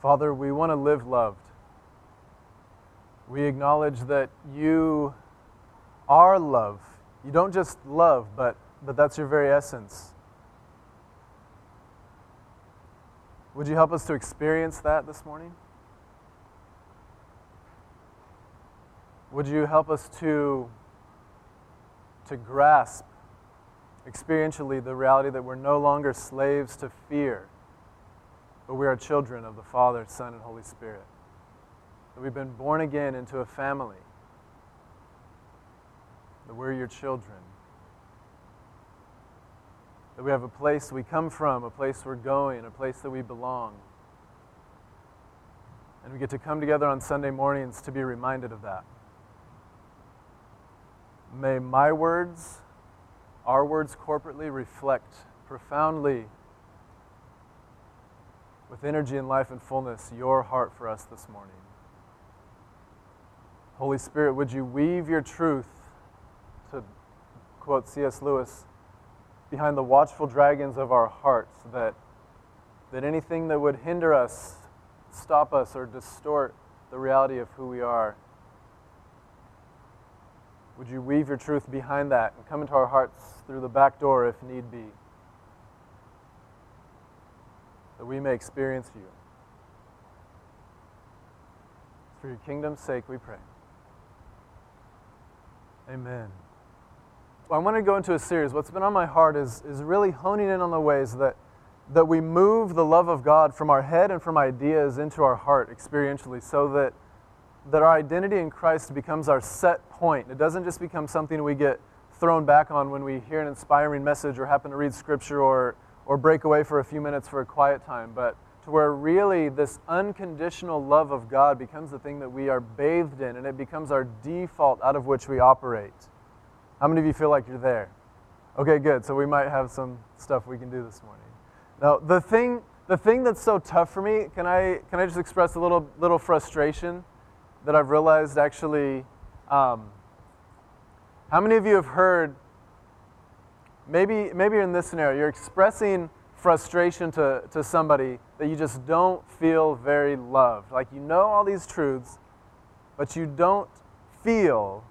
Father, we want to live loved. We acknowledge that you are love. You don't just love, but, but that's your very essence. Would you help us to experience that this morning? Would you help us to, to grasp experientially the reality that we're no longer slaves to fear, but we are children of the Father, Son, and Holy Spirit? That we've been born again into a family, that we're your children, that we have a place we come from, a place we're going, a place that we belong. And we get to come together on Sunday mornings to be reminded of that. May my words, our words corporately, reflect profoundly, with energy and life and fullness, your heart for us this morning. Holy Spirit, would you weave your truth, to quote C.S. Lewis, behind the watchful dragons of our hearts, that, that anything that would hinder us, stop us, or distort the reality of who we are would you weave your truth behind that and come into our hearts through the back door if need be? That we may experience you. For your kingdom's sake, we pray. Amen. I want to go into a series. What's been on my heart is, is really honing in on the ways that, that we move the love of God from our head and from ideas into our heart experientially so that that our identity in Christ becomes our set point. It doesn't just become something we get thrown back on when we hear an inspiring message or happen to read scripture or, or break away for a few minutes for a quiet time, but to where really this unconditional love of God becomes the thing that we are bathed in and it becomes our default out of which we operate. How many of you feel like you're there? Okay, good. So we might have some stuff we can do this morning. Now, the thing, the thing that's so tough for me, can I, can I just express a little, little frustration? that I've realized actually. Um, how many of you have heard? Maybe, maybe in this scenario, you're expressing frustration to, to somebody that you just don't feel very loved. Like you know all these truths, but you don't feel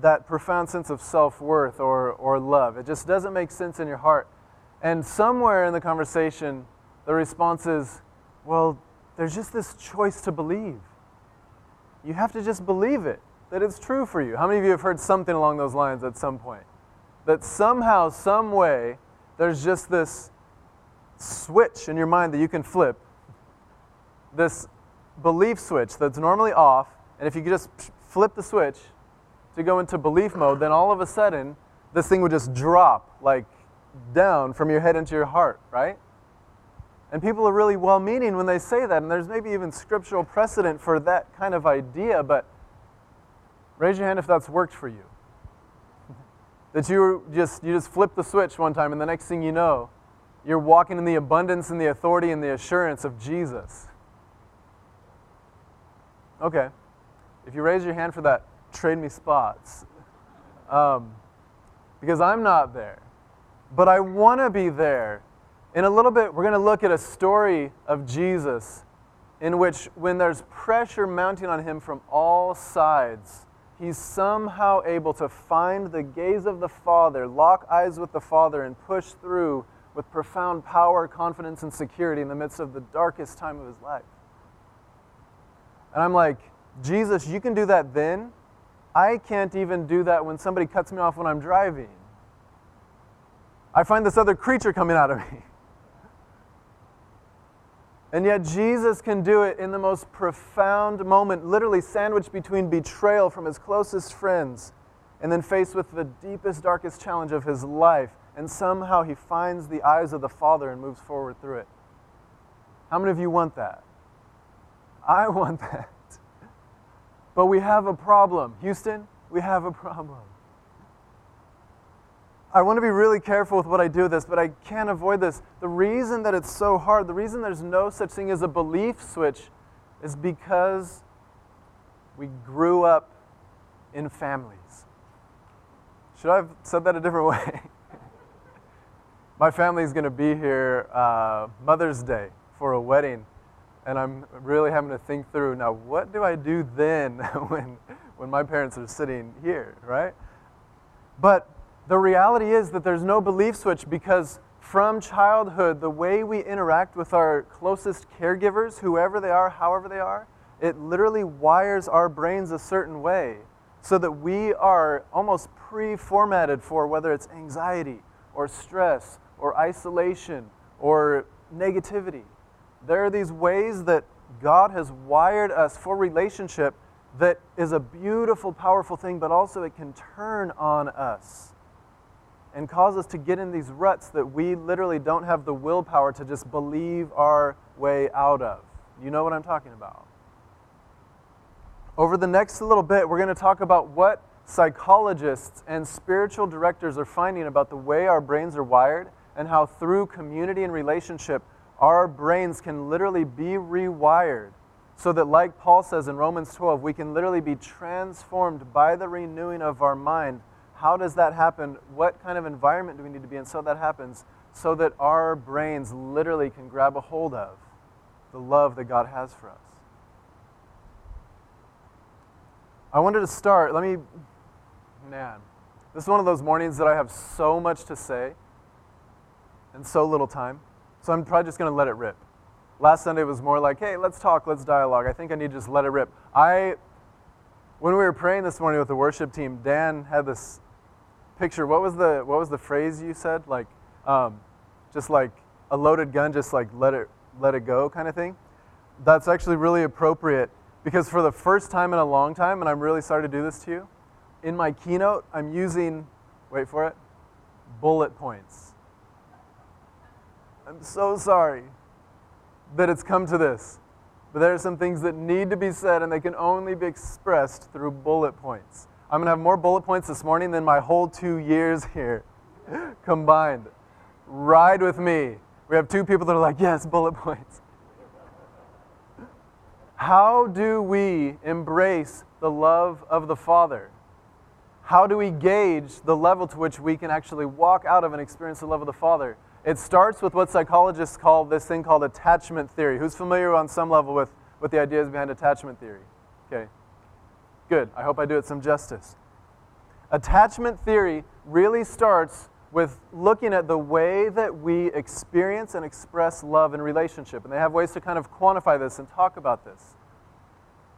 that profound sense of self worth or, or love. It just doesn't make sense in your heart. And somewhere in the conversation, the response is, well, there's just this choice to believe. You have to just believe it, that it's true for you. How many of you have heard something along those lines at some point? That somehow, some way, there's just this switch in your mind that you can flip, this belief switch that's normally off, and if you could just flip the switch to go into belief mode, then all of a sudden, this thing would just drop like down from your head into your heart, right? And people are really well meaning when they say that, and there's maybe even scriptural precedent for that kind of idea, but raise your hand if that's worked for you. That you just you just flip the switch one time and the next thing you know, you're walking in the abundance and the authority and the assurance of Jesus. Okay. If you raise your hand for that, trade me spots. Um, because I'm not there. But I want to be there in a little bit, we're going to look at a story of Jesus in which, when there's pressure mounting on him from all sides, he's somehow able to find the gaze of the Father, lock eyes with the Father, and push through with profound power, confidence, and security in the midst of the darkest time of his life. And I'm like, Jesus, you can do that then. I can't even do that when somebody cuts me off when I'm driving. I find this other creature coming out of me. And yet, Jesus can do it in the most profound moment, literally sandwiched between betrayal from his closest friends and then faced with the deepest, darkest challenge of his life. And somehow he finds the eyes of the Father and moves forward through it. How many of you want that? I want that. But we have a problem. Houston, we have a problem. I want to be really careful with what I do with this, but I can't avoid this. The reason that it's so hard, the reason there's no such thing as a belief switch, is because we grew up in families. Should I have said that a different way? My family is going to be here uh, Mother's Day for a wedding. and I'm really having to think through now, what do I do then when, when my parents are sitting here, right? But the reality is that there's no belief switch because from childhood, the way we interact with our closest caregivers, whoever they are, however they are, it literally wires our brains a certain way so that we are almost pre formatted for whether it's anxiety or stress or isolation or negativity. There are these ways that God has wired us for relationship that is a beautiful, powerful thing, but also it can turn on us and cause us to get in these ruts that we literally don't have the willpower to just believe our way out of. You know what I'm talking about? Over the next little bit, we're going to talk about what psychologists and spiritual directors are finding about the way our brains are wired and how through community and relationship, our brains can literally be rewired so that, like Paul says in Romans 12, we can literally be transformed by the renewing of our mind. How does that happen? What kind of environment do we need to be in so that happens? So that our brains literally can grab a hold of the love that God has for us. I wanted to start, let me, man, this is one of those mornings that I have so much to say and so little time. So I'm probably just going to let it rip. Last Sunday was more like, hey, let's talk, let's dialogue. I think I need to just let it rip. I, when we were praying this morning with the worship team, Dan had this picture. What was the, what was the phrase you said? Like, um, just like a loaded gun, just like let it, let it go kind of thing. That's actually really appropriate because for the first time in a long time, and I'm really sorry to do this to you, in my keynote, I'm using, wait for it, bullet points. I'm so sorry that it's come to this. But there are some things that need to be said, and they can only be expressed through bullet points. I'm going to have more bullet points this morning than my whole two years here combined. Ride with me. We have two people that are like, yes, bullet points. How do we embrace the love of the Father? How do we gauge the level to which we can actually walk out of and experience the love of the Father? It starts with what psychologists call this thing called attachment theory. Who's familiar on some level with, with the ideas behind attachment theory? Okay. Good. I hope I do it some justice. Attachment theory really starts with looking at the way that we experience and express love in relationship. And they have ways to kind of quantify this and talk about this.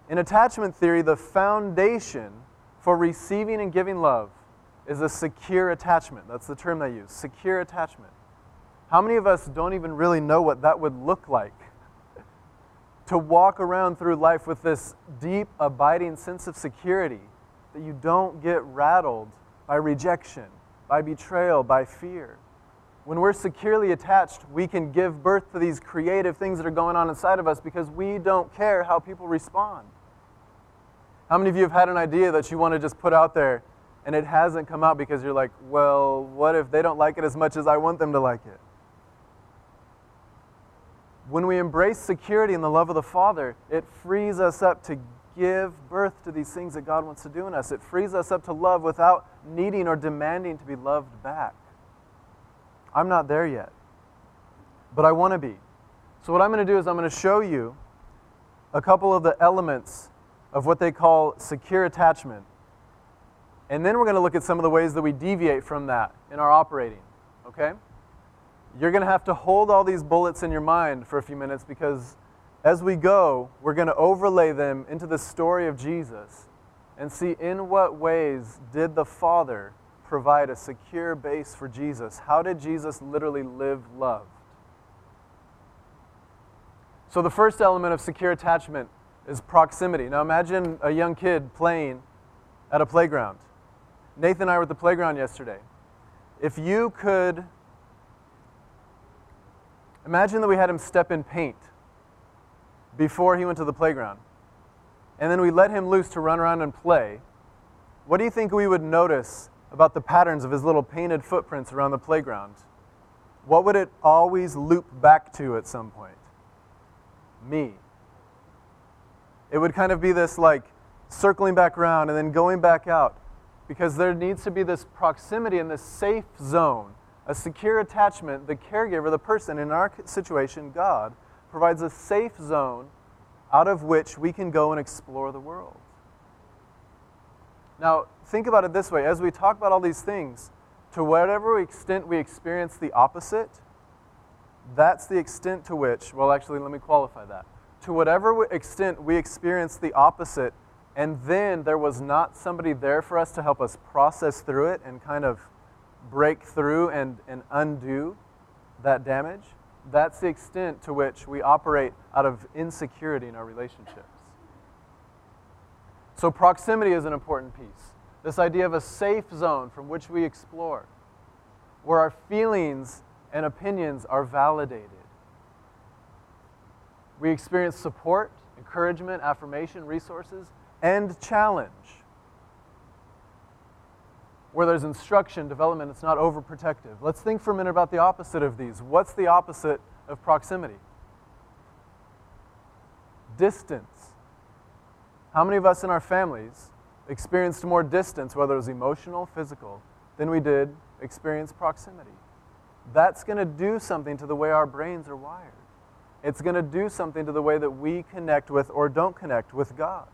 In attachment theory, the foundation for receiving and giving love is a secure attachment. That's the term they use secure attachment. How many of us don't even really know what that would look like? To walk around through life with this deep, abiding sense of security that you don't get rattled by rejection, by betrayal, by fear. When we're securely attached, we can give birth to these creative things that are going on inside of us because we don't care how people respond. How many of you have had an idea that you want to just put out there and it hasn't come out because you're like, well, what if they don't like it as much as I want them to like it? When we embrace security and the love of the Father, it frees us up to give birth to these things that God wants to do in us. It frees us up to love without needing or demanding to be loved back. I'm not there yet, but I want to be. So, what I'm going to do is I'm going to show you a couple of the elements of what they call secure attachment. And then we're going to look at some of the ways that we deviate from that in our operating. Okay? You're going to have to hold all these bullets in your mind for a few minutes because as we go, we're going to overlay them into the story of Jesus and see in what ways did the Father provide a secure base for Jesus? How did Jesus literally live loved? So, the first element of secure attachment is proximity. Now, imagine a young kid playing at a playground. Nathan and I were at the playground yesterday. If you could Imagine that we had him step in paint before he went to the playground. And then we let him loose to run around and play. What do you think we would notice about the patterns of his little painted footprints around the playground? What would it always loop back to at some point? Me. It would kind of be this like circling back around and then going back out because there needs to be this proximity and this safe zone a secure attachment, the caregiver, the person, in our situation, God, provides a safe zone out of which we can go and explore the world. Now, think about it this way as we talk about all these things, to whatever extent we experience the opposite, that's the extent to which, well, actually, let me qualify that. To whatever extent we experience the opposite, and then there was not somebody there for us to help us process through it and kind of break through and, and undo that damage, that's the extent to which we operate out of insecurity in our relationships. So, proximity is an important piece. This idea of a safe zone from which we explore, where our feelings and opinions are validated. We experience support, encouragement, affirmation, resources, and challenge. Where there's instruction, development, it's not overprotective. Let's think for a minute about the opposite of these. What's the opposite of proximity? Distance. How many of us in our families experienced more distance, whether it was emotional, physical, than we did experience proximity? That's going to do something to the way our brains are wired. It's going to do something to the way that we connect with or don't connect with God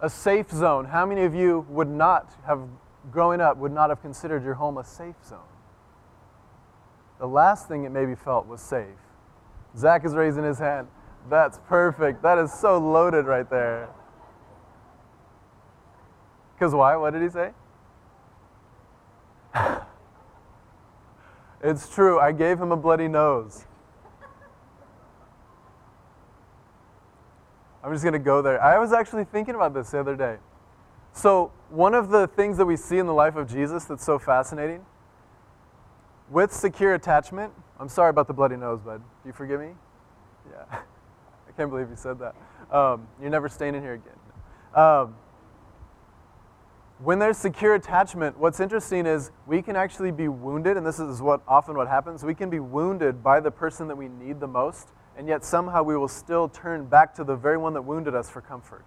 a safe zone. How many of you would not have, growing up, would not have considered your home a safe zone? The last thing it maybe felt was safe. Zach is raising his hand. That's perfect. That is so loaded right there. Because why? What did he say? it's true. I gave him a bloody nose. I'm just going to go there. I was actually thinking about this the other day. So, one of the things that we see in the life of Jesus that's so fascinating with secure attachment, I'm sorry about the bloody nose, bud. Do you forgive me? Yeah. I can't believe you said that. Um, you're never staying in here again. Um, when there's secure attachment, what's interesting is we can actually be wounded, and this is what often what happens. We can be wounded by the person that we need the most, and yet somehow we will still turn back to the very one that wounded us for comfort.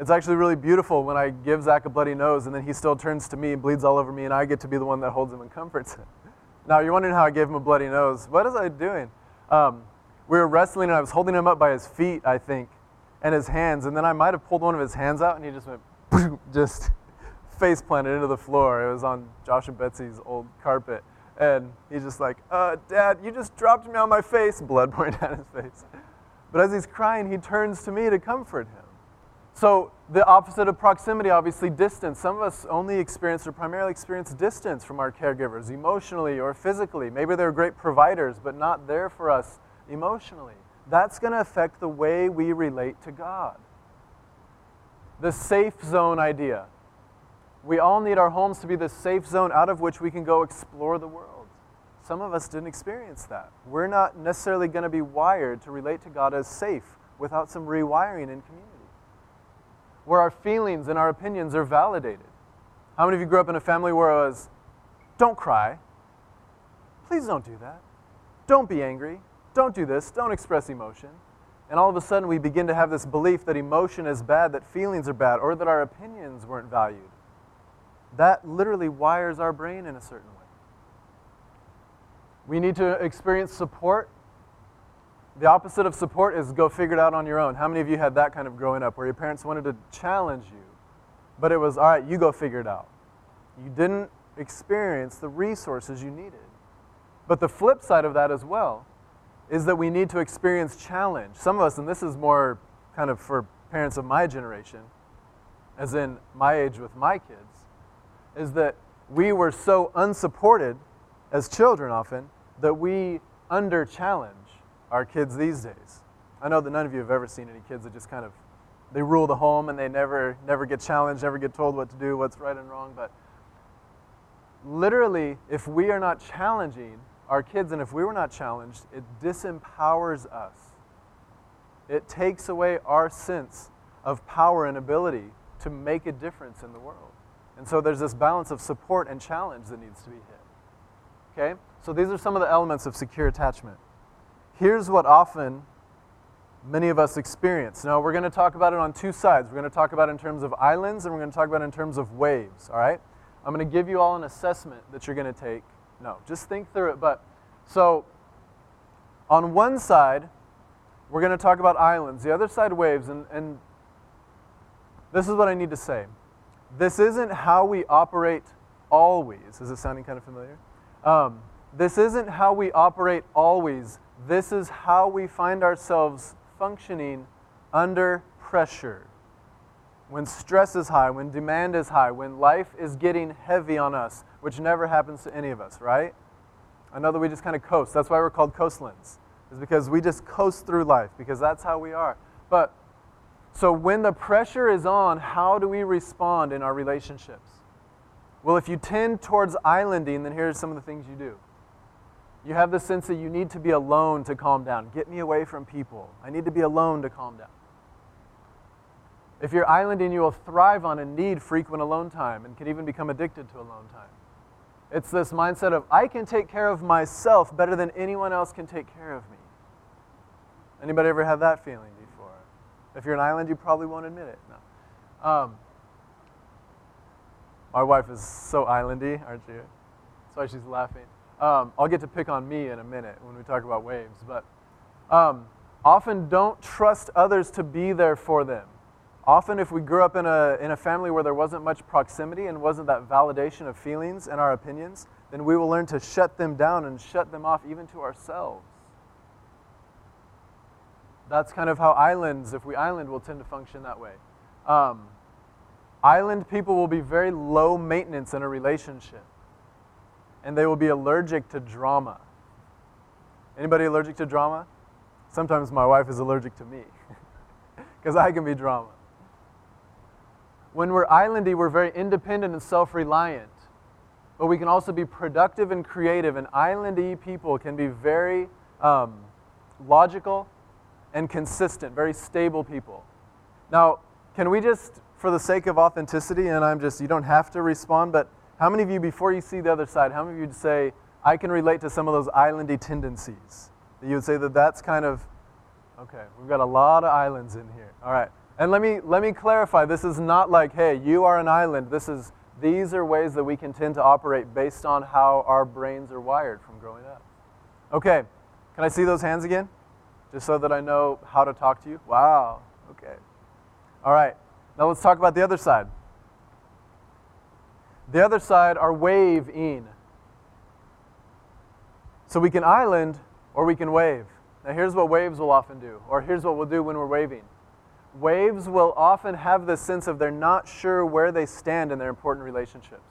It's actually really beautiful when I give Zach a bloody nose and then he still turns to me and bleeds all over me, and I get to be the one that holds him and comforts him. Now, you're wondering how I gave him a bloody nose. What was I doing? Um, we were wrestling, and I was holding him up by his feet, I think, and his hands, and then I might have pulled one of his hands out, and he just went, just face planted into the floor. It was on Josh and Betsy's old carpet. And he's just like, uh, Dad, you just dropped me on my face, blood pouring down his face. But as he's crying, he turns to me to comfort him. So, the opposite of proximity, obviously, distance. Some of us only experience or primarily experience distance from our caregivers, emotionally or physically. Maybe they're great providers, but not there for us emotionally. That's going to affect the way we relate to God. The safe zone idea. We all need our homes to be the safe zone out of which we can go explore the world. Some of us didn't experience that. We're not necessarily going to be wired to relate to God as safe without some rewiring in community, where our feelings and our opinions are validated. How many of you grew up in a family where it was, don't cry, please don't do that, don't be angry, don't do this, don't express emotion. And all of a sudden, we begin to have this belief that emotion is bad, that feelings are bad, or that our opinions weren't valued that literally wires our brain in a certain way. We need to experience support. The opposite of support is go figure it out on your own. How many of you had that kind of growing up where your parents wanted to challenge you, but it was, all right, you go figure it out? You didn't experience the resources you needed. But the flip side of that as well is that we need to experience challenge. Some of us, and this is more kind of for parents of my generation, as in my age with my kids, is that we were so unsupported as children often that we under challenge our kids these days. I know that none of you have ever seen any kids that just kind of they rule the home and they never never get challenged, never get told what to do, what's right and wrong, but literally if we are not challenging our kids and if we were not challenged, it disempowers us. It takes away our sense of power and ability to make a difference in the world. And so there's this balance of support and challenge that needs to be hit. Okay? So these are some of the elements of secure attachment. Here's what often many of us experience. Now, we're going to talk about it on two sides. We're going to talk about it in terms of islands and we're going to talk about it in terms of waves, all right? I'm going to give you all an assessment that you're going to take. No, just think through it. But so On one side, we're going to talk about islands, the other side, waves, and, and this is what I need to say. This isn't how we operate always. Is it sounding kind of familiar? Um, this isn't how we operate always. This is how we find ourselves functioning under pressure. When stress is high, when demand is high, when life is getting heavy on us, which never happens to any of us, right? I know that we just kind of coast. That's why we're called coastlands, is because we just coast through life, because that's how we are. But so when the pressure is on, how do we respond in our relationships? Well, if you tend towards islanding, then here's some of the things you do. You have the sense that you need to be alone to calm down. Get me away from people. I need to be alone to calm down. If you're islanding, you will thrive on and need frequent alone time and can even become addicted to alone time. It's this mindset of, I can take care of myself better than anyone else can take care of me. Anybody ever have that feeling? If you're an island, you probably won't admit it. No. Um, my wife is so islandy, aren't you? That's why she's laughing. Um, I'll get to pick on me in a minute when we talk about waves, but um, often don't trust others to be there for them. Often, if we grew up in a, in a family where there wasn't much proximity and wasn't that validation of feelings and our opinions, then we will learn to shut them down and shut them off even to ourselves. That's kind of how islands, if we island, will tend to function that way. Um, island people will be very low maintenance in a relationship, and they will be allergic to drama. Anybody allergic to drama? Sometimes my wife is allergic to me because I can be drama. When we're islandy, we're very independent and self reliant. But we can also be productive and creative. And islandy people can be very um, logical and consistent, very stable people. Now, can we just, for the sake of authenticity, and I'm just, you don't have to respond, but how many of you, before you see the other side, how many of you would say, I can relate to some of those islandy tendencies? You would say that that's kind of, okay, we've got a lot of islands in here. All right. And let me, let me clarify this is not like, hey, you are an island. This is, these are ways that we can tend to operate based on how our brains are wired from growing up. Okay, can I see those hands again? Just so that I know how to talk to you? Wow, okay. All right, now let's talk about the other side. The other side are wave-in. So we can island or we can wave. Now here's what waves will often do, or here's what we'll do when we're waving waves will often have the sense of they're not sure where they stand in their important relationships.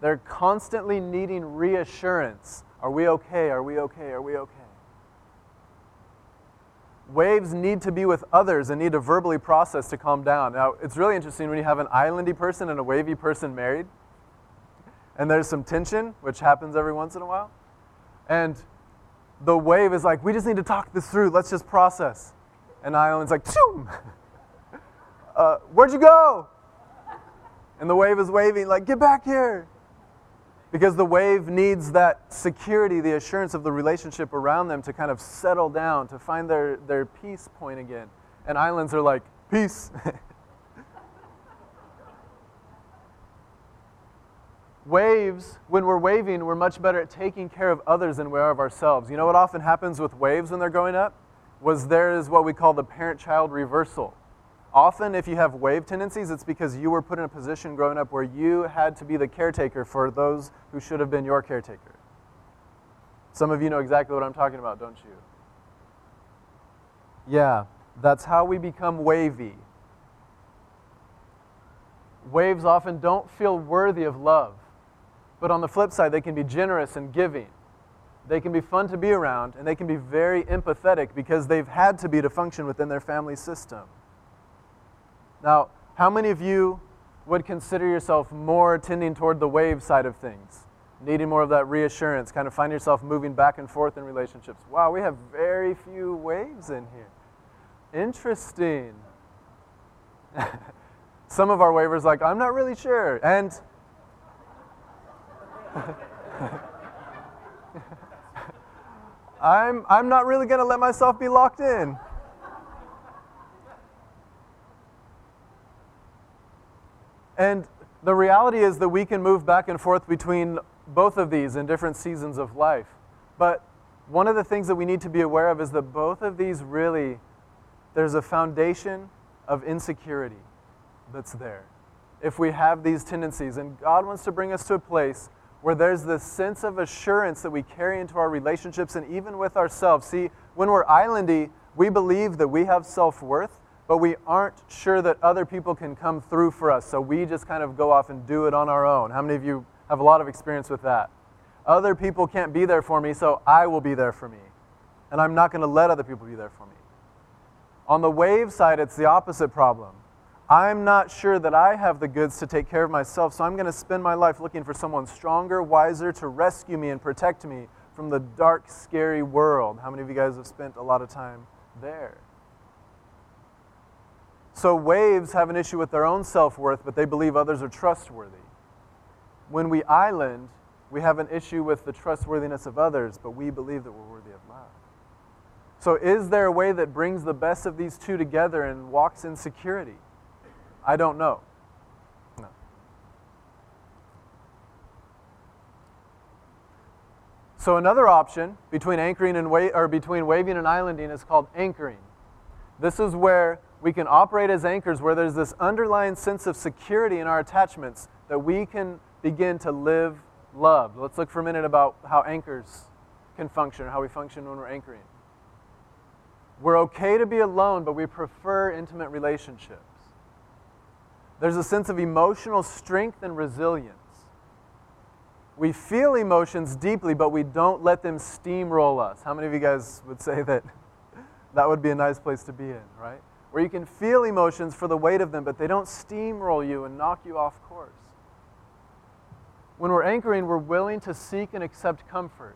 They're constantly needing reassurance. Are we okay? Are we okay? Are we okay? Waves need to be with others and need to verbally process to calm down. Now, it's really interesting when you have an islandy person and a wavy person married, and there's some tension, which happens every once in a while. And the wave is like, we just need to talk this through. Let's just process. And Island's like, Choom! Uh, where'd you go? And the wave is waving, like, get back here. Because the wave needs that security, the assurance of the relationship around them to kind of settle down, to find their, their peace point again. And islands are like, peace. waves, when we're waving, we're much better at taking care of others than we are of ourselves. You know what often happens with waves when they're going up? was there is what we call the parent child reversal. Often, if you have wave tendencies, it's because you were put in a position growing up where you had to be the caretaker for those who should have been your caretaker. Some of you know exactly what I'm talking about, don't you? Yeah, that's how we become wavy. Waves often don't feel worthy of love, but on the flip side, they can be generous and giving. They can be fun to be around, and they can be very empathetic because they've had to be to function within their family system. Now, how many of you would consider yourself more tending toward the wave side of things? Needing more of that reassurance, kind of find yourself moving back and forth in relationships. Wow, we have very few waves in here. Interesting. Some of our wavers like, I'm not really sure. And I'm, I'm not really going to let myself be locked in. And the reality is that we can move back and forth between both of these in different seasons of life. But one of the things that we need to be aware of is that both of these really, there's a foundation of insecurity that's there. If we have these tendencies, and God wants to bring us to a place where there's this sense of assurance that we carry into our relationships and even with ourselves. See, when we're islandy, we believe that we have self worth, but we aren't sure that other people can come through for us. So we just kind of go off and do it on our own. How many of you have a lot of experience with that? Other people can't be there for me, so I will be there for me. And I'm not going to let other people be there for me. On the wave side, it's the opposite problem. I'm not sure that I have the goods to take care of myself, so I'm going to spend my life looking for someone stronger, wiser to rescue me and protect me from the dark, scary world. How many of you guys have spent a lot of time there? So, waves have an issue with their own self worth, but they believe others are trustworthy. When we island, we have an issue with the trustworthiness of others, but we believe that we're worthy of love. So, is there a way that brings the best of these two together and walks in security? I don't know. No. So, another option between anchoring and wa- or between waving and islanding is called anchoring. This is where we can operate as anchors, where there's this underlying sense of security in our attachments that we can begin to live love. Let's look for a minute about how anchors can function, how we function when we're anchoring. We're okay to be alone, but we prefer intimate relationships. There's a sense of emotional strength and resilience. We feel emotions deeply, but we don't let them steamroll us. How many of you guys would say that that would be a nice place to be in, right? Where you can feel emotions for the weight of them, but they don't steamroll you and knock you off course. When we're anchoring, we're willing to seek and accept comfort.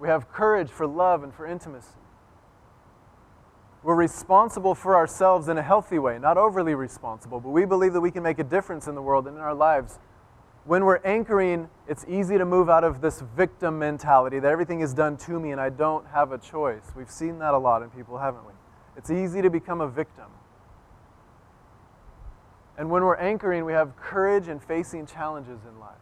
We have courage for love and for intimacy. We're responsible for ourselves in a healthy way, not overly responsible, but we believe that we can make a difference in the world and in our lives. When we're anchoring, it's easy to move out of this victim mentality that everything is done to me and I don't have a choice. We've seen that a lot in people, haven't we? It's easy to become a victim. And when we're anchoring, we have courage in facing challenges in life.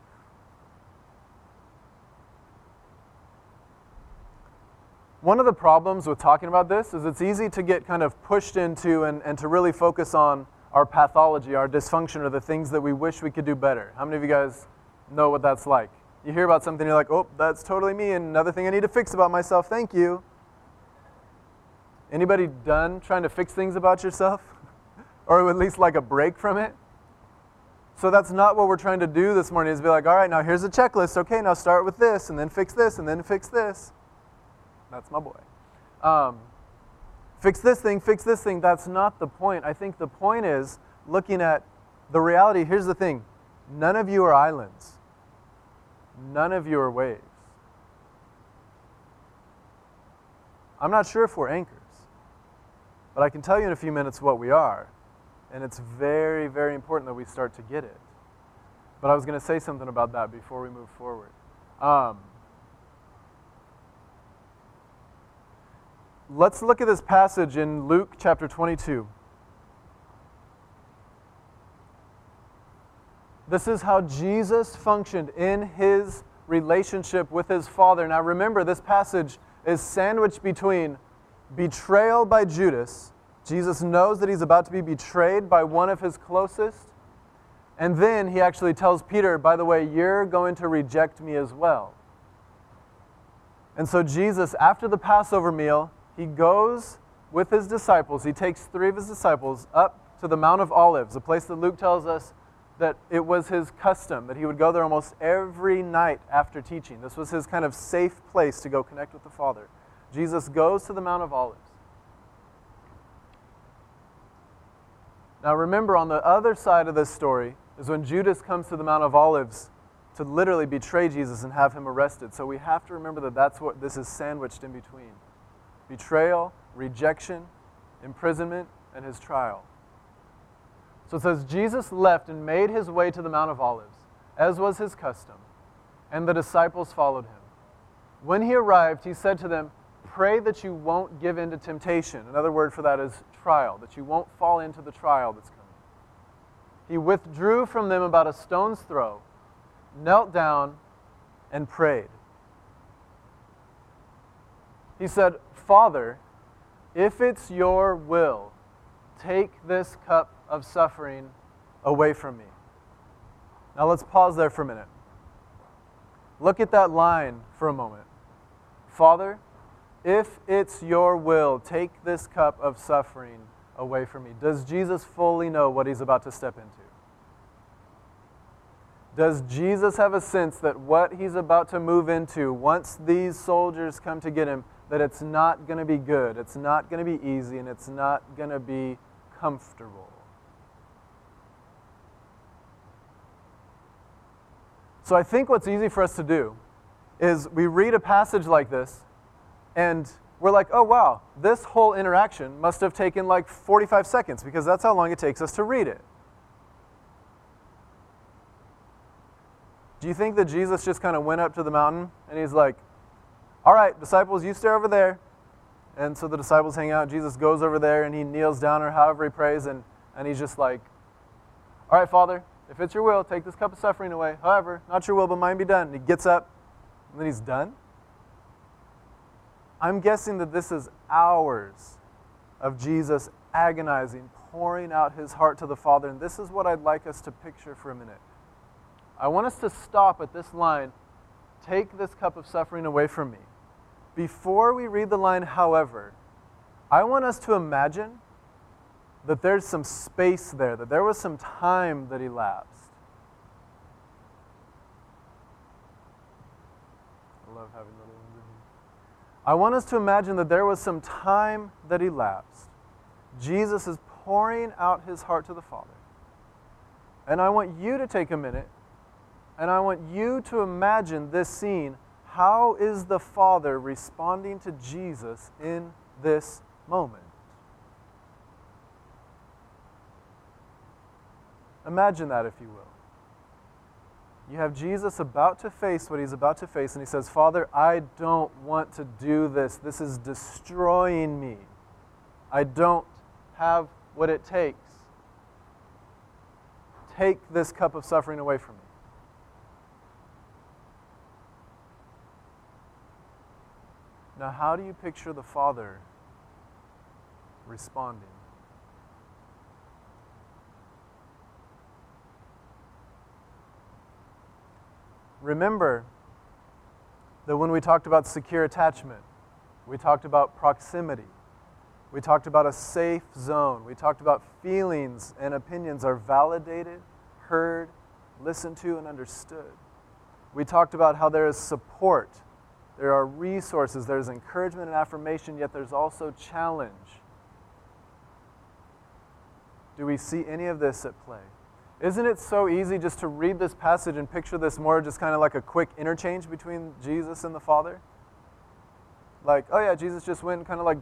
One of the problems with talking about this is it's easy to get kind of pushed into and, and to really focus on our pathology, our dysfunction, or the things that we wish we could do better. How many of you guys know what that's like? You hear about something, you're like, oh, that's totally me, and another thing I need to fix about myself, thank you. Anybody done trying to fix things about yourself? or at least like a break from it. So that's not what we're trying to do this morning is be like, all right, now here's a checklist. Okay, now start with this and then fix this and then fix this. That's my boy. Um, fix this thing, fix this thing. That's not the point. I think the point is looking at the reality. Here's the thing none of you are islands, none of you are waves. I'm not sure if we're anchors, but I can tell you in a few minutes what we are. And it's very, very important that we start to get it. But I was going to say something about that before we move forward. Um, let's look at this passage in Luke chapter 22. This is how Jesus functioned in his relationship with his Father. Now remember, this passage is sandwiched between betrayal by Judas Jesus knows that he's about to be betrayed by one of his closest. And then he actually tells Peter, by the way, you're going to reject me as well. And so Jesus, after the Passover meal, he goes with his disciples, he takes three of his disciples up to the Mount of Olives, a place that Luke tells us that it was his custom, that he would go there almost every night after teaching. This was his kind of safe place to go connect with the Father. Jesus goes to the Mount of Olives. Now remember, on the other side of this story is when Judas comes to the Mount of Olives to literally betray Jesus and have him arrested. So we have to remember that that's what this is sandwiched in between betrayal, rejection, imprisonment, and his trial. So it says, Jesus left and made his way to the Mount of Olives, as was his custom, and the disciples followed him. When he arrived, he said to them, Pray that you won't give in to temptation. Another word for that is trial, that you won't fall into the trial that's coming. He withdrew from them about a stone's throw, knelt down, and prayed. He said, Father, if it's your will, take this cup of suffering away from me. Now let's pause there for a minute. Look at that line for a moment. Father, if it's your will, take this cup of suffering away from me. Does Jesus fully know what he's about to step into? Does Jesus have a sense that what he's about to move into, once these soldiers come to get him, that it's not going to be good, it's not going to be easy, and it's not going to be comfortable? So I think what's easy for us to do is we read a passage like this and we're like, oh wow, this whole interaction must have taken like 45 seconds because that's how long it takes us to read it. Do you think that Jesus just kind of went up to the mountain and he's like, all right, disciples, you stay over there. And so the disciples hang out. Jesus goes over there and he kneels down or however he prays and, and he's just like, all right, Father, if it's your will, take this cup of suffering away. However, not your will, but mine be done. And he gets up and then he's done. I'm guessing that this is hours of Jesus agonizing, pouring out his heart to the Father. And this is what I'd like us to picture for a minute. I want us to stop at this line Take this cup of suffering away from me. Before we read the line, however, I want us to imagine that there's some space there, that there was some time that elapsed. I love having here. I want us to imagine that there was some time that elapsed. Jesus is pouring out his heart to the Father. And I want you to take a minute and I want you to imagine this scene. How is the Father responding to Jesus in this moment? Imagine that, if you will. You have Jesus about to face what he's about to face, and he says, Father, I don't want to do this. This is destroying me. I don't have what it takes. Take this cup of suffering away from me. Now, how do you picture the Father responding? Remember that when we talked about secure attachment, we talked about proximity. We talked about a safe zone. We talked about feelings and opinions are validated, heard, listened to, and understood. We talked about how there is support there are resources, there's encouragement and affirmation, yet there's also challenge. Do we see any of this at play? Isn't it so easy just to read this passage and picture this more just kind of like a quick interchange between Jesus and the Father? Like, oh yeah, Jesus just went and kind of like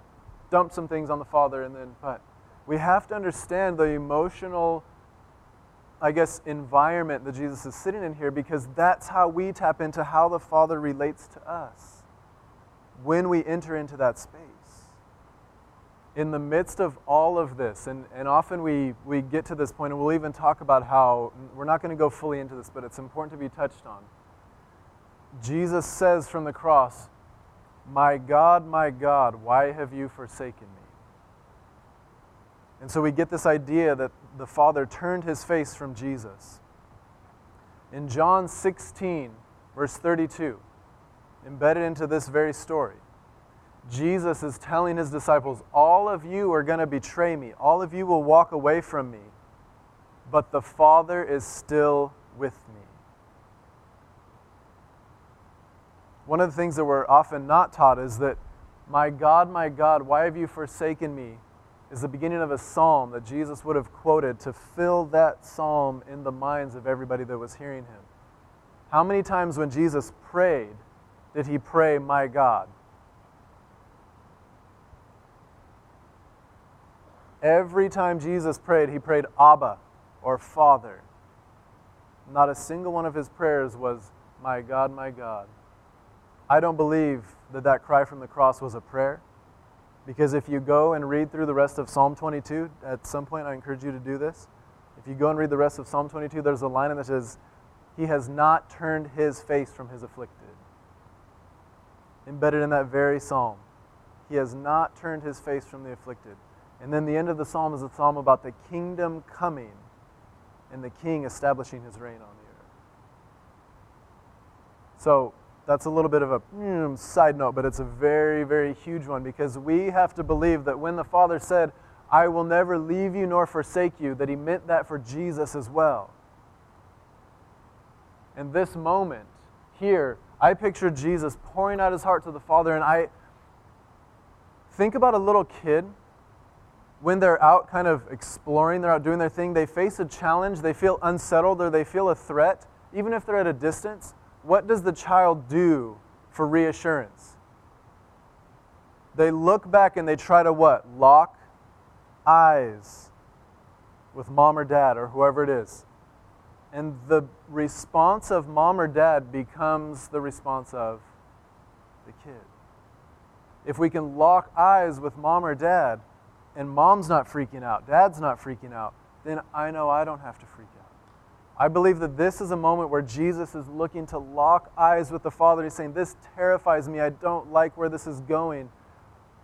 dumped some things on the Father, and then, but we have to understand the emotional I guess, environment that Jesus is sitting in here because that's how we tap into how the Father relates to us when we enter into that space. In the midst of all of this, and, and often we, we get to this point, and we'll even talk about how we're not going to go fully into this, but it's important to be touched on. Jesus says from the cross, My God, my God, why have you forsaken me? And so we get this idea that the Father turned his face from Jesus. In John 16, verse 32, embedded into this very story, Jesus is telling his disciples, All of you are going to betray me, all of you will walk away from me, but the Father is still with me. One of the things that we're often not taught is that, My God, my God, why have you forsaken me? is the beginning of a psalm that Jesus would have quoted to fill that psalm in the minds of everybody that was hearing him. How many times when Jesus prayed did he pray, My God? Every time Jesus prayed, he prayed, Abba or Father. Not a single one of his prayers was, My God, my God. I don't believe that that cry from the cross was a prayer. Because if you go and read through the rest of Psalm 22, at some point I encourage you to do this. If you go and read the rest of Psalm 22, there's a line in that says, He has not turned his face from his afflicted. Embedded in that very psalm. He has not turned his face from the afflicted. And then the end of the psalm is a psalm about the kingdom coming and the king establishing his reign on the earth. So that's a little bit of a mm, side note, but it's a very, very huge one because we have to believe that when the Father said, I will never leave you nor forsake you, that he meant that for Jesus as well. And this moment here, I picture Jesus pouring out his heart to the Father, and I think about a little kid when they're out kind of exploring, they're out doing their thing, they face a challenge, they feel unsettled, or they feel a threat, even if they're at a distance. What does the child do for reassurance? They look back and they try to what? Lock eyes with mom or dad or whoever it is. And the response of mom or dad becomes the response of the kid. If we can lock eyes with mom or dad, and mom's not freaking out, dad's not freaking out, then I know I don't have to freak out. I believe that this is a moment where Jesus is looking to lock eyes with the Father. He's saying, This terrifies me. I don't like where this is going.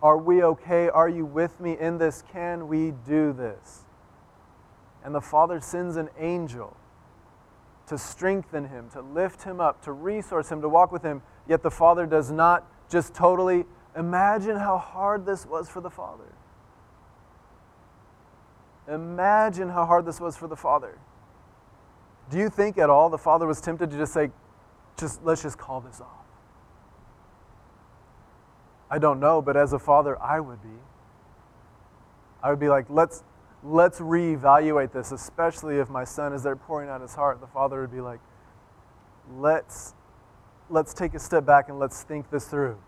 Are we okay? Are you with me in this? Can we do this? And the Father sends an angel to strengthen him, to lift him up, to resource him, to walk with him. Yet the Father does not just totally imagine how hard this was for the Father. Imagine how hard this was for the Father. Do you think at all the Father was tempted to just say, just let's just call this off? I don't know, but as a father, I would be. I would be like, let's, let's reevaluate this, especially if my son is there pouring out his heart. The father would be like, let's, let's take a step back and let's think this through.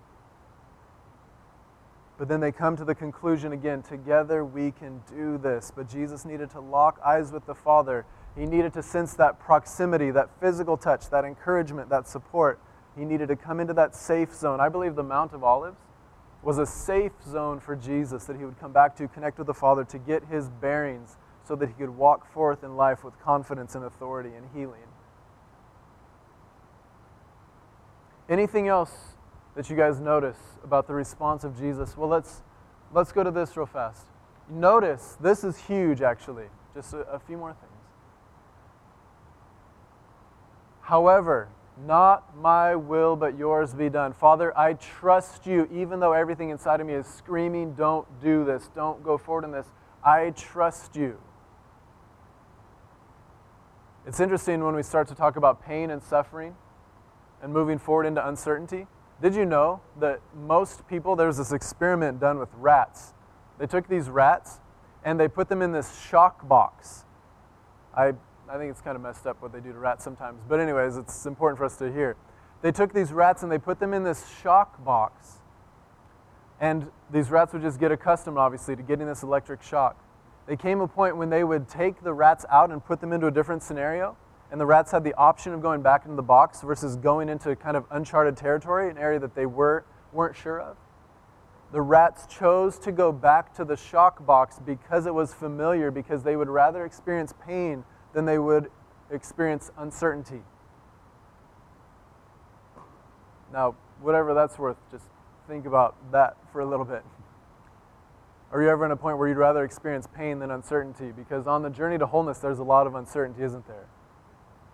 But then they come to the conclusion again together we can do this. But Jesus needed to lock eyes with the Father. He needed to sense that proximity, that physical touch, that encouragement, that support. He needed to come into that safe zone. I believe the Mount of Olives was a safe zone for Jesus that he would come back to, connect with the Father, to get his bearings so that he could walk forth in life with confidence and authority and healing. Anything else that you guys notice about the response of Jesus? Well, let's, let's go to this real fast. Notice, this is huge actually, just a, a few more things. However, not my will, but yours be done. Father, I trust you, even though everything inside of me is screaming, don't do this, don't go forward in this. I trust you. It's interesting when we start to talk about pain and suffering and moving forward into uncertainty. Did you know that most people, there's this experiment done with rats. They took these rats and they put them in this shock box. I I think it's kind of messed up what they do to rats sometimes. But, anyways, it's important for us to hear. They took these rats and they put them in this shock box. And these rats would just get accustomed, obviously, to getting this electric shock. They came a point when they would take the rats out and put them into a different scenario. And the rats had the option of going back into the box versus going into kind of uncharted territory, an area that they were, weren't sure of. The rats chose to go back to the shock box because it was familiar, because they would rather experience pain than they would experience uncertainty. Now, whatever that's worth, just think about that for a little bit. Are you ever in a point where you'd rather experience pain than uncertainty? Because on the journey to wholeness, there's a lot of uncertainty, isn't there?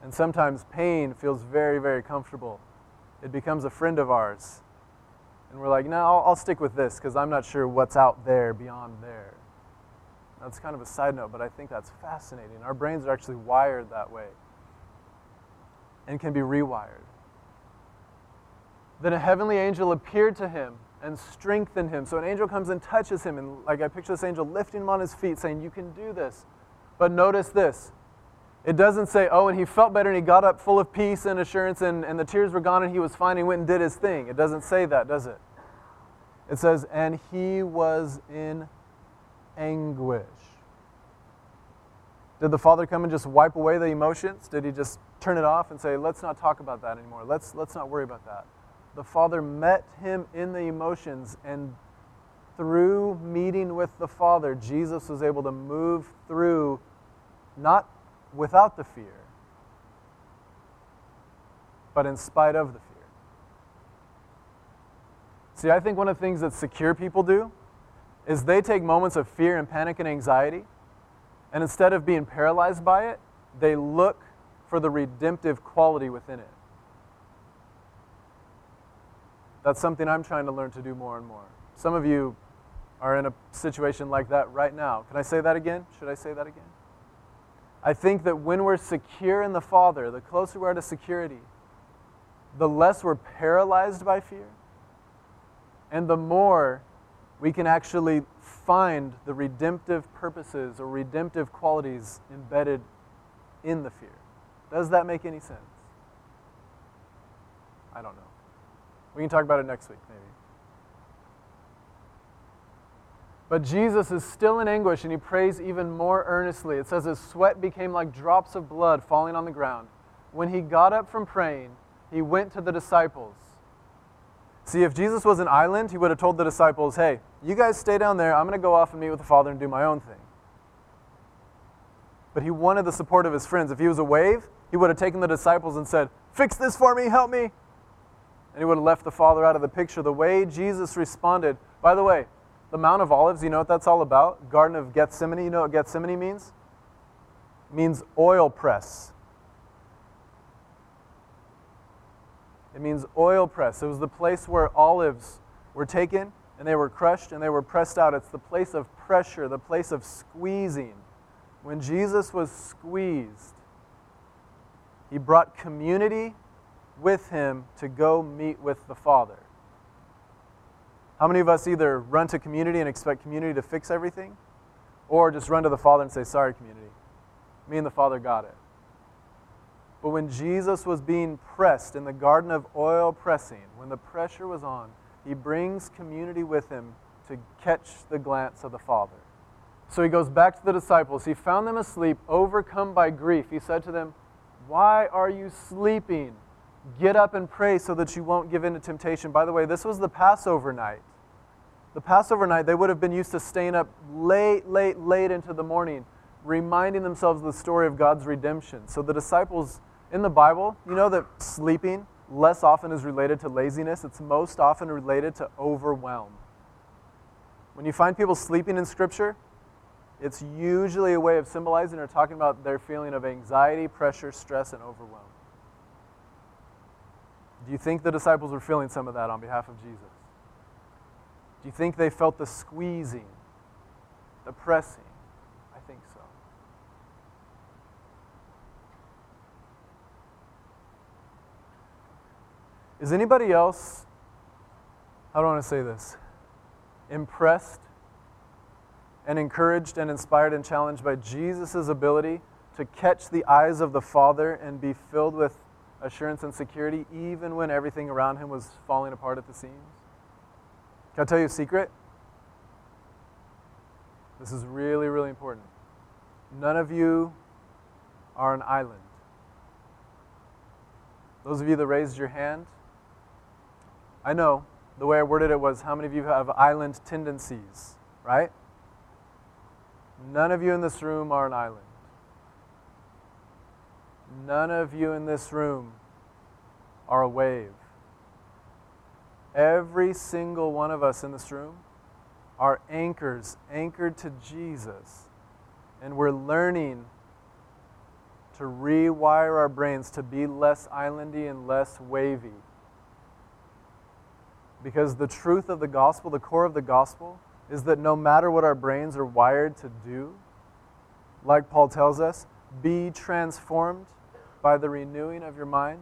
And sometimes pain feels very, very comfortable. It becomes a friend of ours. And we're like, no, I'll, I'll stick with this because I'm not sure what's out there beyond there. That's kind of a side note, but I think that's fascinating. Our brains are actually wired that way and can be rewired. Then a heavenly angel appeared to him and strengthened him. So an angel comes and touches him, and like I picture this angel lifting him on his feet, saying, You can do this. But notice this. It doesn't say, oh, and he felt better and he got up full of peace and assurance and, and the tears were gone and he was fine and went and did his thing. It doesn't say that, does it? It says, and he was in anguish. Did the Father come and just wipe away the emotions? Did he just turn it off and say, let's not talk about that anymore? Let's, let's not worry about that. The Father met him in the emotions, and through meeting with the Father, Jesus was able to move through, not without the fear, but in spite of the fear. See, I think one of the things that secure people do is they take moments of fear and panic and anxiety, and instead of being paralyzed by it, they look for the redemptive quality within it. That's something I'm trying to learn to do more and more. Some of you are in a situation like that right now. Can I say that again? Should I say that again? I think that when we're secure in the Father, the closer we are to security, the less we're paralyzed by fear, and the more we can actually find the redemptive purposes or redemptive qualities embedded in the fear. Does that make any sense? I don't know. We can talk about it next week, maybe. But Jesus is still in anguish and he prays even more earnestly. It says his sweat became like drops of blood falling on the ground. When he got up from praying, he went to the disciples. See, if Jesus was an island, he would have told the disciples, hey, you guys stay down there. I'm going to go off and meet with the Father and do my own thing. But he wanted the support of his friends. If he was a wave, he would have taken the disciples and said, Fix this for me, help me. And he would have left the Father out of the picture. The way Jesus responded, by the way, the Mount of Olives, you know what that's all about? Garden of Gethsemane, you know what Gethsemane means? It means oil press. It means oil press. It was the place where olives were taken and they were crushed and they were pressed out. It's the place of pressure, the place of squeezing. When Jesus was squeezed, he brought community with him to go meet with the Father. How many of us either run to community and expect community to fix everything, or just run to the Father and say, Sorry, community. Me and the Father got it. But when Jesus was being pressed in the garden of oil pressing, when the pressure was on, he brings community with him to catch the glance of the Father. So he goes back to the disciples. He found them asleep, overcome by grief. He said to them, Why are you sleeping? Get up and pray so that you won't give in to temptation. By the way, this was the Passover night. The Passover night, they would have been used to staying up late, late, late into the morning, reminding themselves of the story of God's redemption. So the disciples in the Bible, you know that sleeping less often is related to laziness, it's most often related to overwhelm. When you find people sleeping in Scripture, it's usually a way of symbolizing or talking about their feeling of anxiety, pressure, stress, and overwhelm. Do you think the disciples were feeling some of that on behalf of Jesus? Do you think they felt the squeezing, the pressing? I think so. Is anybody else, how do I want to say this, impressed and encouraged and inspired and challenged by Jesus' ability to catch the eyes of the Father and be filled with assurance and security even when everything around him was falling apart at the seams? Can I tell you a secret? This is really, really important. None of you are an island. Those of you that raised your hand, I know the way I worded it was how many of you have island tendencies, right? None of you in this room are an island. None of you in this room are a wave. Every single one of us in this room are anchors, anchored to Jesus. And we're learning to rewire our brains to be less islandy and less wavy. Because the truth of the gospel, the core of the gospel, is that no matter what our brains are wired to do, like Paul tells us, be transformed by the renewing of your mind.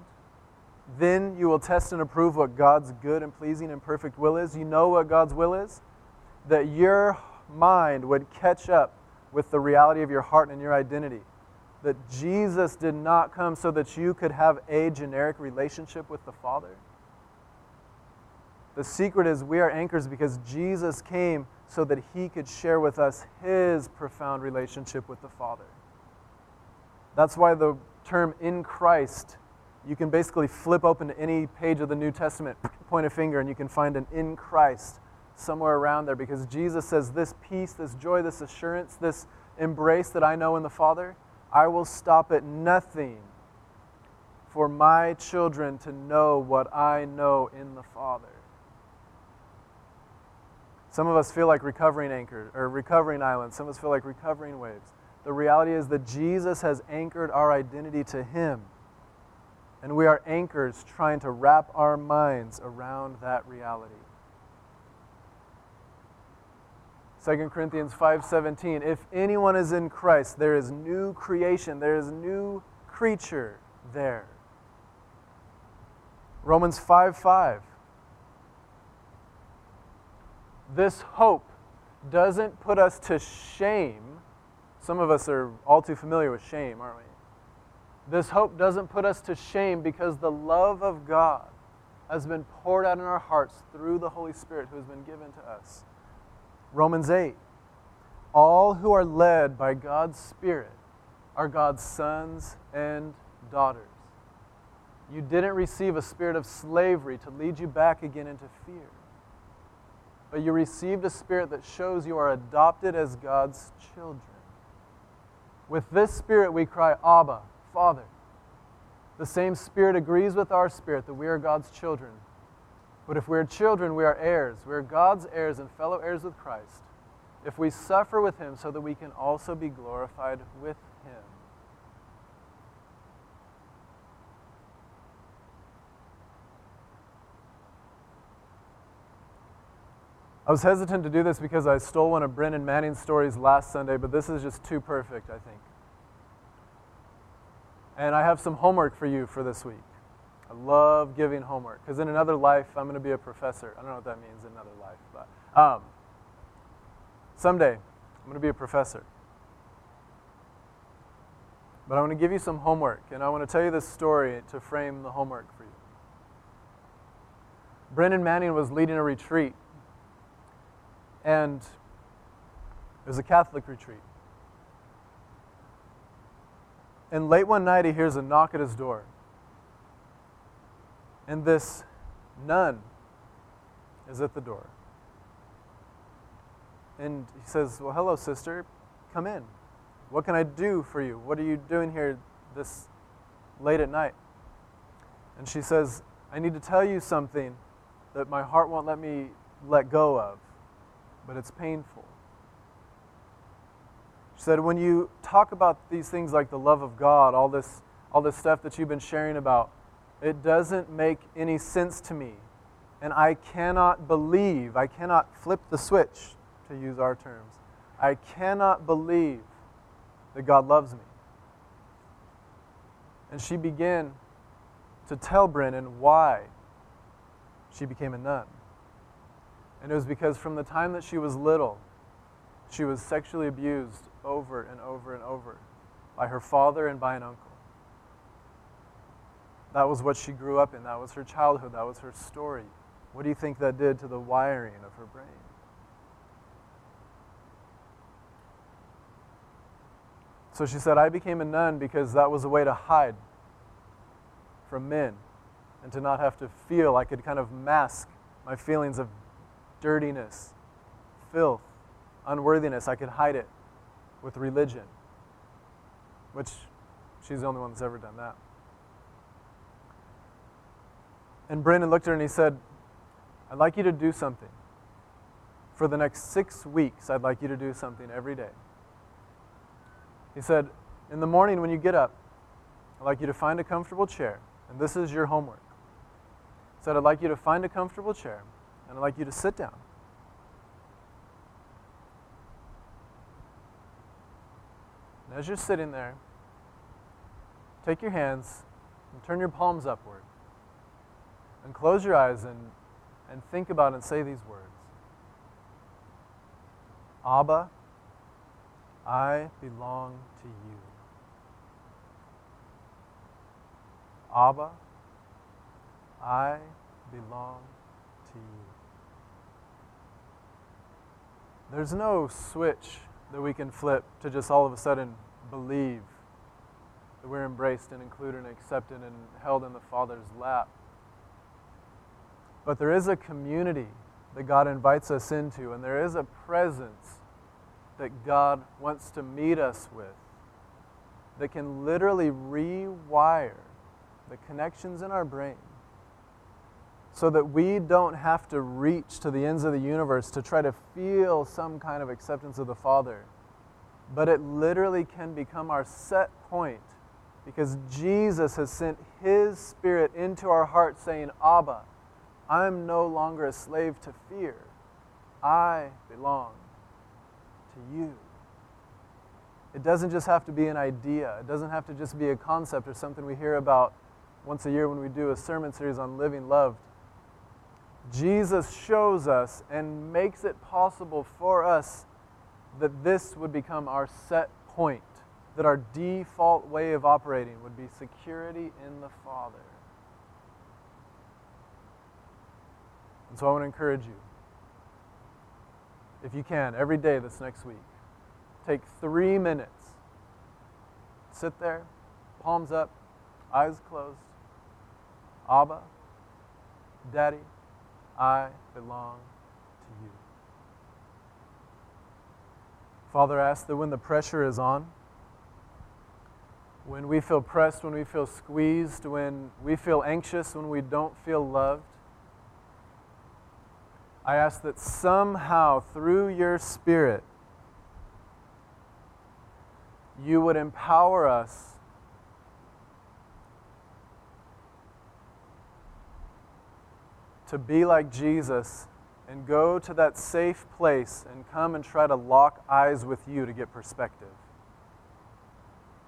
Then you will test and approve what God's good and pleasing and perfect will is. You know what God's will is? That your mind would catch up with the reality of your heart and your identity. That Jesus did not come so that you could have a generic relationship with the Father. The secret is we are anchors because Jesus came so that he could share with us his profound relationship with the Father. That's why the term in Christ, you can basically flip open to any page of the New Testament, point a finger, and you can find an in Christ somewhere around there because Jesus says, This peace, this joy, this assurance, this embrace that I know in the Father, I will stop at nothing for my children to know what I know in the Father. Some of us feel like recovering anchors or recovering islands. Some of us feel like recovering waves. The reality is that Jesus has anchored our identity to Him. And we are anchors trying to wrap our minds around that reality. 2 Corinthians 5:17 If anyone is in Christ there is new creation there is new creature there Romans 5 5 This hope doesn't put us to shame some of us are all too familiar with shame aren't we this hope doesn't put us to shame because the love of God has been poured out in our hearts through the Holy Spirit who has been given to us Romans 8. All who are led by God's Spirit are God's sons and daughters. You didn't receive a spirit of slavery to lead you back again into fear. But you received a spirit that shows you are adopted as God's children. With this spirit, we cry, Abba, Father. The same spirit agrees with our spirit that we are God's children. But if we're children, we are heirs. We are God's heirs and fellow heirs with Christ. If we suffer with him, so that we can also be glorified with him. I was hesitant to do this because I stole one of Brennan Manning's stories last Sunday, but this is just too perfect, I think. And I have some homework for you for this week. I love giving homework because in another life, I'm going to be a professor. I don't know what that means in another life, but um, someday I'm going to be a professor. But I want to give you some homework, and I want to tell you this story to frame the homework for you. Brennan Manning was leading a retreat, and it was a Catholic retreat. And late one night, he hears a knock at his door. And this nun is at the door. And he says, Well, hello, sister. Come in. What can I do for you? What are you doing here this late at night? And she says, I need to tell you something that my heart won't let me let go of, but it's painful. She said, When you talk about these things like the love of God, all this, all this stuff that you've been sharing about, it doesn't make any sense to me. And I cannot believe, I cannot flip the switch, to use our terms. I cannot believe that God loves me. And she began to tell Brennan why she became a nun. And it was because from the time that she was little, she was sexually abused over and over and over by her father and by an uncle. That was what she grew up in. That was her childhood. That was her story. What do you think that did to the wiring of her brain? So she said, I became a nun because that was a way to hide from men and to not have to feel. I could kind of mask my feelings of dirtiness, filth, unworthiness. I could hide it with religion, which she's the only one that's ever done that. And Brennan looked at her and he said, I'd like you to do something. For the next six weeks, I'd like you to do something every day. He said, In the morning when you get up, I'd like you to find a comfortable chair, and this is your homework. He said, I'd like you to find a comfortable chair, and I'd like you to sit down. And as you're sitting there, take your hands and turn your palms upward and close your eyes and, and think about and say these words Abba, I belong to you. Abba, I belong to you. There's no switch that we can flip to just all of a sudden believe that we're embraced and included and accepted and held in the Father's lap. But there is a community that God invites us into, and there is a presence that God wants to meet us with that can literally rewire the connections in our brain so that we don't have to reach to the ends of the universe to try to feel some kind of acceptance of the Father. But it literally can become our set point because Jesus has sent His Spirit into our heart saying, Abba, I'm no longer a slave to fear. I belong to you. It doesn't just have to be an idea, it doesn't have to just be a concept or something we hear about once a year when we do a sermon series on living loved. Jesus shows us and makes it possible for us that this would become our set point that our default way of operating would be security in the Father. And so I want to encourage you, if you can, every day this next week, take three minutes. Sit there, palms up, eyes closed. Abba, Daddy, I belong to you. Father, ask that when the pressure is on, when we feel pressed, when we feel squeezed, when we feel anxious, when we don't feel loved, I ask that somehow through your Spirit, you would empower us to be like Jesus and go to that safe place and come and try to lock eyes with you to get perspective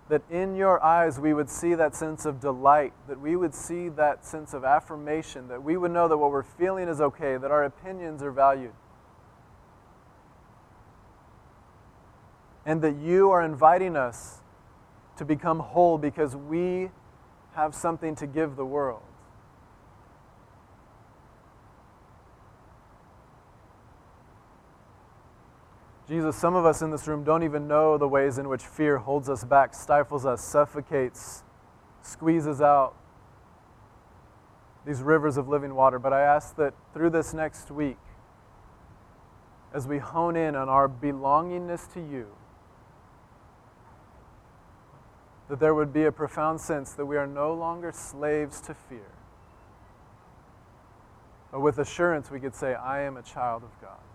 that in your eyes we would see that sense of delight, that we would see that sense of affirmation, that we would know that what we're feeling is okay, that our opinions are valued. And that you are inviting us to become whole because we have something to give the world. Jesus, some of us in this room don't even know the ways in which fear holds us back, stifles us, suffocates, squeezes out these rivers of living water. But I ask that through this next week, as we hone in on our belongingness to you, that there would be a profound sense that we are no longer slaves to fear. But with assurance, we could say, I am a child of God.